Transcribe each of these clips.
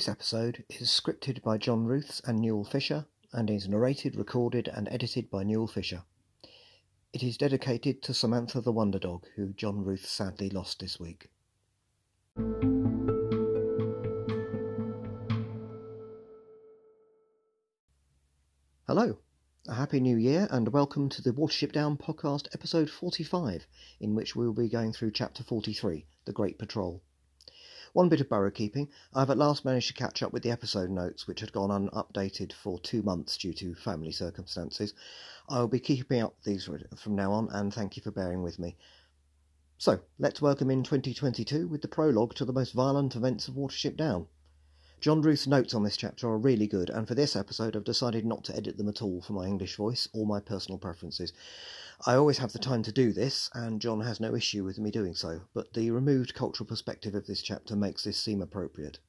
This episode is scripted by John Ruths and Newell Fisher and is narrated, recorded, and edited by Newell Fisher. It is dedicated to Samantha the Wonder Dog, who John Ruth sadly lost this week. Hello, a happy new year, and welcome to the Watership Down podcast, episode 45, in which we will be going through chapter 43, The Great Patrol. One bit of borough keeping. I've at last managed to catch up with the episode notes, which had gone unupdated for two months due to family circumstances. I'll be keeping up these from now on, and thank you for bearing with me. So, let's welcome in 2022 with the prologue to the most violent events of Watership Down. John Ruth's notes on this chapter are really good, and for this episode I've decided not to edit them at all for my English voice or my personal preferences. I always have the time to do this, and John has no issue with me doing so, but the removed cultural perspective of this chapter makes this seem appropriate.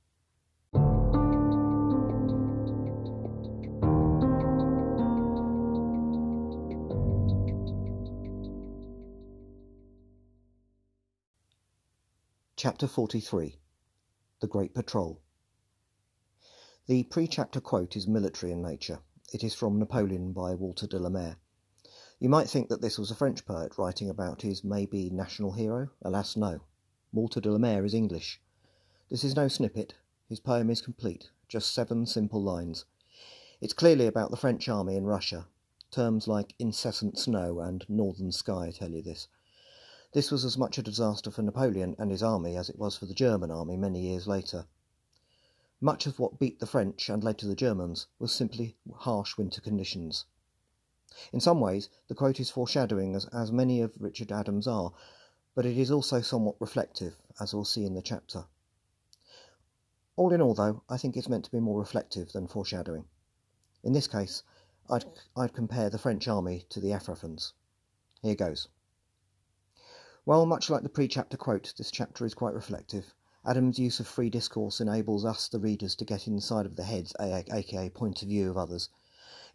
Chapter 43 The Great Patrol The pre chapter quote is military in nature. It is from Napoleon by Walter de la Mare. You might think that this was a French poet writing about his maybe national hero. Alas, no. Walter de la Mare is English. This is no snippet. His poem is complete, just seven simple lines. It's clearly about the French army in Russia. Terms like incessant snow and northern sky tell you this. This was as much a disaster for Napoleon and his army as it was for the German army many years later. Much of what beat the French and led to the Germans was simply harsh winter conditions. In some ways, the quote is foreshadowing, as, as many of Richard Adams are, but it is also somewhat reflective, as we'll see in the chapter. All in all, though, I think it's meant to be more reflective than foreshadowing. In this case, I'd, I'd compare the French army to the Efrafans. Here goes. Well, much like the pre-chapter quote, this chapter is quite reflective. Adams' use of free discourse enables us, the readers, to get inside of the heads, aka point of view of others,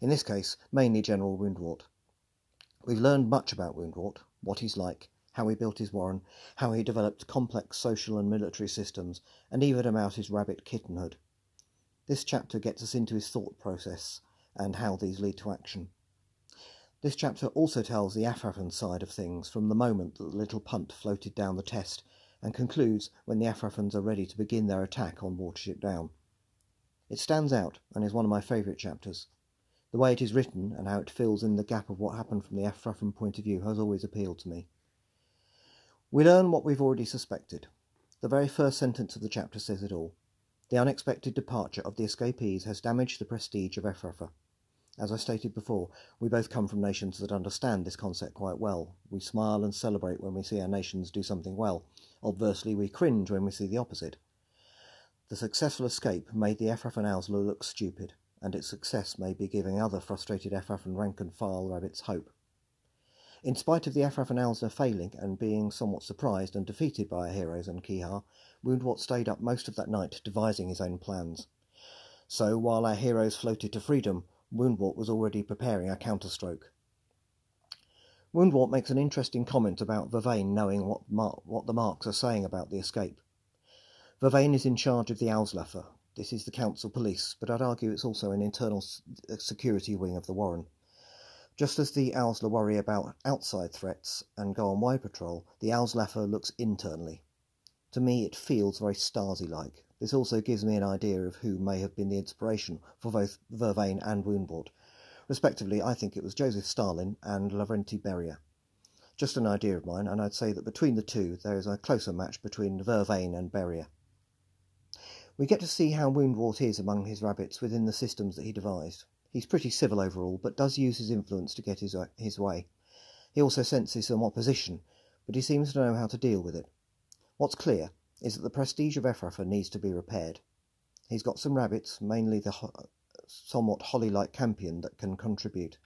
in this case mainly General Woundwort. We've learned much about Woundwort, what he's like, how he built his warren, how he developed complex social and military systems, and even about his rabbit kittenhood. This chapter gets us into his thought process and how these lead to action. This chapter also tells the Efrafan side of things from the moment that the little punt floated down the test and concludes when the Efrafans are ready to begin their attack on Watership Down. It stands out and is one of my favourite chapters. The way it is written and how it fills in the gap of what happened from the Efrafan point of view has always appealed to me. We learn what we've already suspected. The very first sentence of the chapter says it all. The unexpected departure of the escapees has damaged the prestige of Efrafa. As I stated before, we both come from nations that understand this concept quite well. We smile and celebrate when we see our nations do something well. Obversely, we cringe when we see the opposite. The successful escape made the Owsla look stupid and its success may be giving other frustrated Efrafan rank and file rabbits hope. In spite of the Efrafan Owsla failing and being somewhat surprised and defeated by our heroes and Kehaar, Woundwort stayed up most of that night devising his own plans. So, while our heroes floated to freedom, Woundwort was already preparing a counterstroke. Woundwort makes an interesting comment about Vervain knowing what, Mar- what the marks are saying about the escape. Vervain is in charge of the Owslafa, this is the council police, but I'd argue it's also an internal uh, security wing of the Warren. Just as the Owsla worry about outside threats and go on wide patrol, the Owslafa looks internally. To me, it feels very Stasi like. This also gives me an idea of who may have been the inspiration for both Vervain and Woundwort. Respectively, I think it was Joseph Stalin and Lavrenti Beria. Just an idea of mine, and I'd say that between the two there is a closer match between Vervain and Beria. We get to see how Woundwort is among his rabbits within the systems that he devised. He's pretty civil overall, but does use his influence to get his, uh, his way. He also senses some opposition, but he seems to know how to deal with it. What's clear is that the prestige of Efrafa needs to be repaired. He's got some rabbits, mainly the ho- somewhat holly-like campion, that can contribute.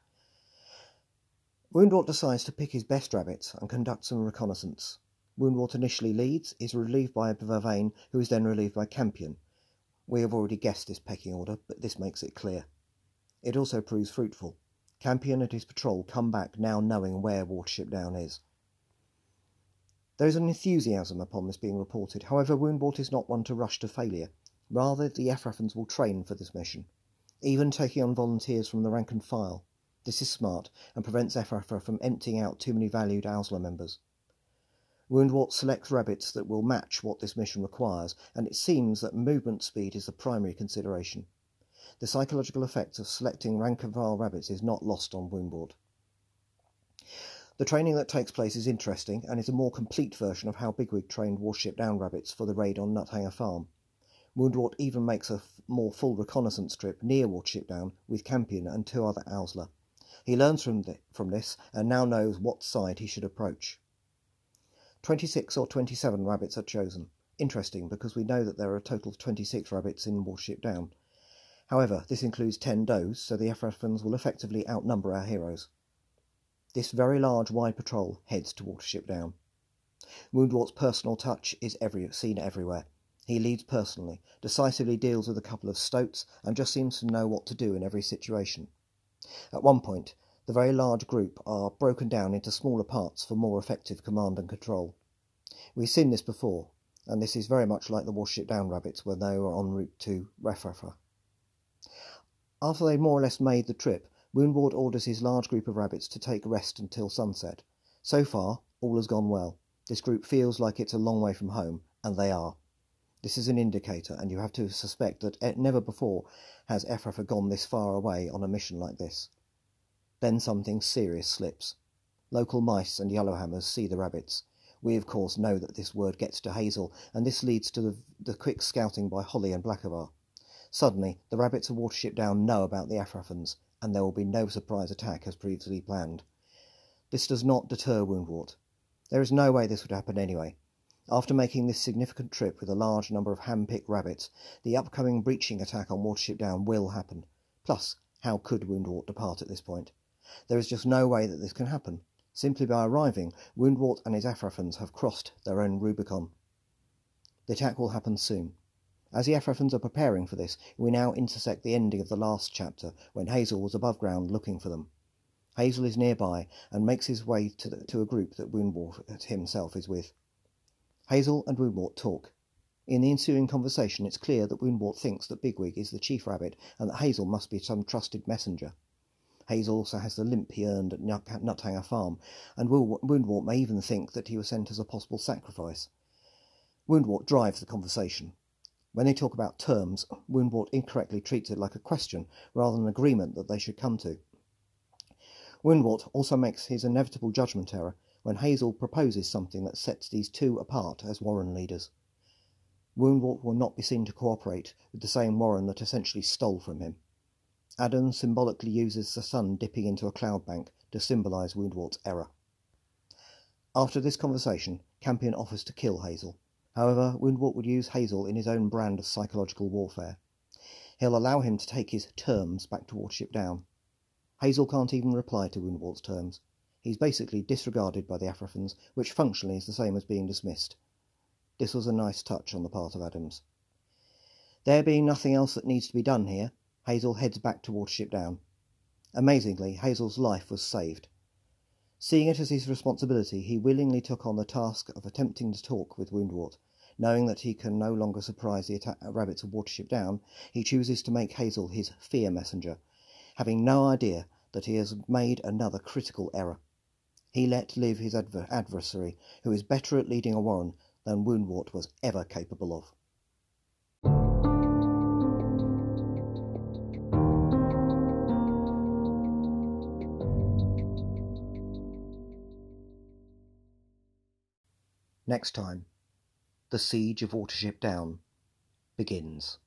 Woundwort decides to pick his best rabbits and conduct some reconnaissance. Woundwort initially leads, is relieved by Vervain, who is then relieved by Campion. We have already guessed this pecking order, but this makes it clear. It also proves fruitful. Campion and his patrol come back now knowing where Watership Down is. There is an enthusiasm upon this being reported. However, Woundwort is not one to rush to failure. Rather, the Efrafans will train for this mission, even taking on volunteers from the rank and file. This is smart and prevents Efrafa from emptying out too many valued Owsla members. Woundwort selects rabbits that will match what this mission requires, and it seems that movement speed is the primary consideration. The psychological effect of selecting rank and file rabbits is not lost on Woundwort. The training that takes place is interesting and is a more complete version of how Bigwig trained Watership Down rabbits for the raid on Nuthanger Farm. Woundwort even makes a f- more full reconnaissance trip near Watership Down with Campion and two other Owsla. He learns from, th- from this and now knows what side he should approach. 26 or 27 rabbits are chosen. Interesting because we know that there are a total of 26 rabbits in Watership Down. However, this includes 10 does, so the Efrafans will effectively outnumber our heroes. This very large wide patrol heads to Watership Down. Woundwort's personal touch is every, seen everywhere. He leads personally, decisively deals with a couple of stoats, and just seems to know what to do in every situation. At one point, the very large group are broken down into smaller parts for more effective command and control. We've seen this before, and this is very much like the Watership Down rabbits when they were en route to Efrafa. After they more or less made the trip, Woundwort orders his large group of rabbits to take rest until sunset. So far, all has gone well. This group feels like it's a long way from home, and they are. This is an indicator, and you have to suspect that never before has Efrafa gone this far away on a mission like this. Then something serious slips. Local mice and yellowhammers see the rabbits. We, of course, know that this word gets to Hazel, and this leads to the, the quick scouting by Holly and Blackavar. Suddenly, the rabbits of Watership Down know about the Efrafans, and there will be no surprise attack as previously planned. This does not deter Woundwort. There is no way this would happen anyway. After making this significant trip with a large number of hand-picked rabbits, the upcoming breaching attack on Watership Down will happen. Plus, how could Woundwort depart at this point? There is just no way that this can happen. Simply by arriving, Woundwort and his Efrafans have crossed their own Rubicon. The attack will happen soon. As the Efrafans are preparing for this, we now intersect the ending of the last chapter, when Hazel was above ground looking for them. Hazel is nearby and makes his way to, the, to a group that Woundwort himself is with. Hazel and Woundwort talk. In the ensuing conversation, it's clear that Woundwort thinks that Bigwig is the chief rabbit and that Hazel must be some trusted messenger. Hazel also has the limp he earned at Nuthanger Farm, and Woundwort may even think that he was sent as a possible sacrifice. Woundwort drives the conversation. When they talk about terms, Woundwort incorrectly treats it like a question rather than an agreement that they should come to. Woundwort also makes his inevitable judgment error when Hazel proposes something that sets these two apart as Warren leaders. Woundwort will not be seen to cooperate with the same Warren that essentially stole from him. Adam symbolically uses the sun dipping into a cloud bank to symbolize Woundwort's error. After this conversation, Campion offers to kill Hazel. However, Woundwort would use Hazel in his own brand of psychological warfare. He'll allow him to take his terms back to Watership Down. Hazel can't even reply to Woundwort's terms. He's basically disregarded by the Efrafans, which functionally is the same as being dismissed. This was a nice touch on the part of Adams. There being nothing else that needs to be done here, Hazel heads back to Watership Down. Amazingly, Hazel's life was saved. Seeing it as his responsibility, he willingly took on the task of attempting to talk with Woundwort. Knowing that he can no longer surprise the atta- rabbits of Watership Down, he chooses to make Hazel his fear messenger, having no idea that he has made another critical error. He let live his adver- adversary, who is better at leading a warren than Woundwort was ever capable of. Next time, the siege of Watership Down begins.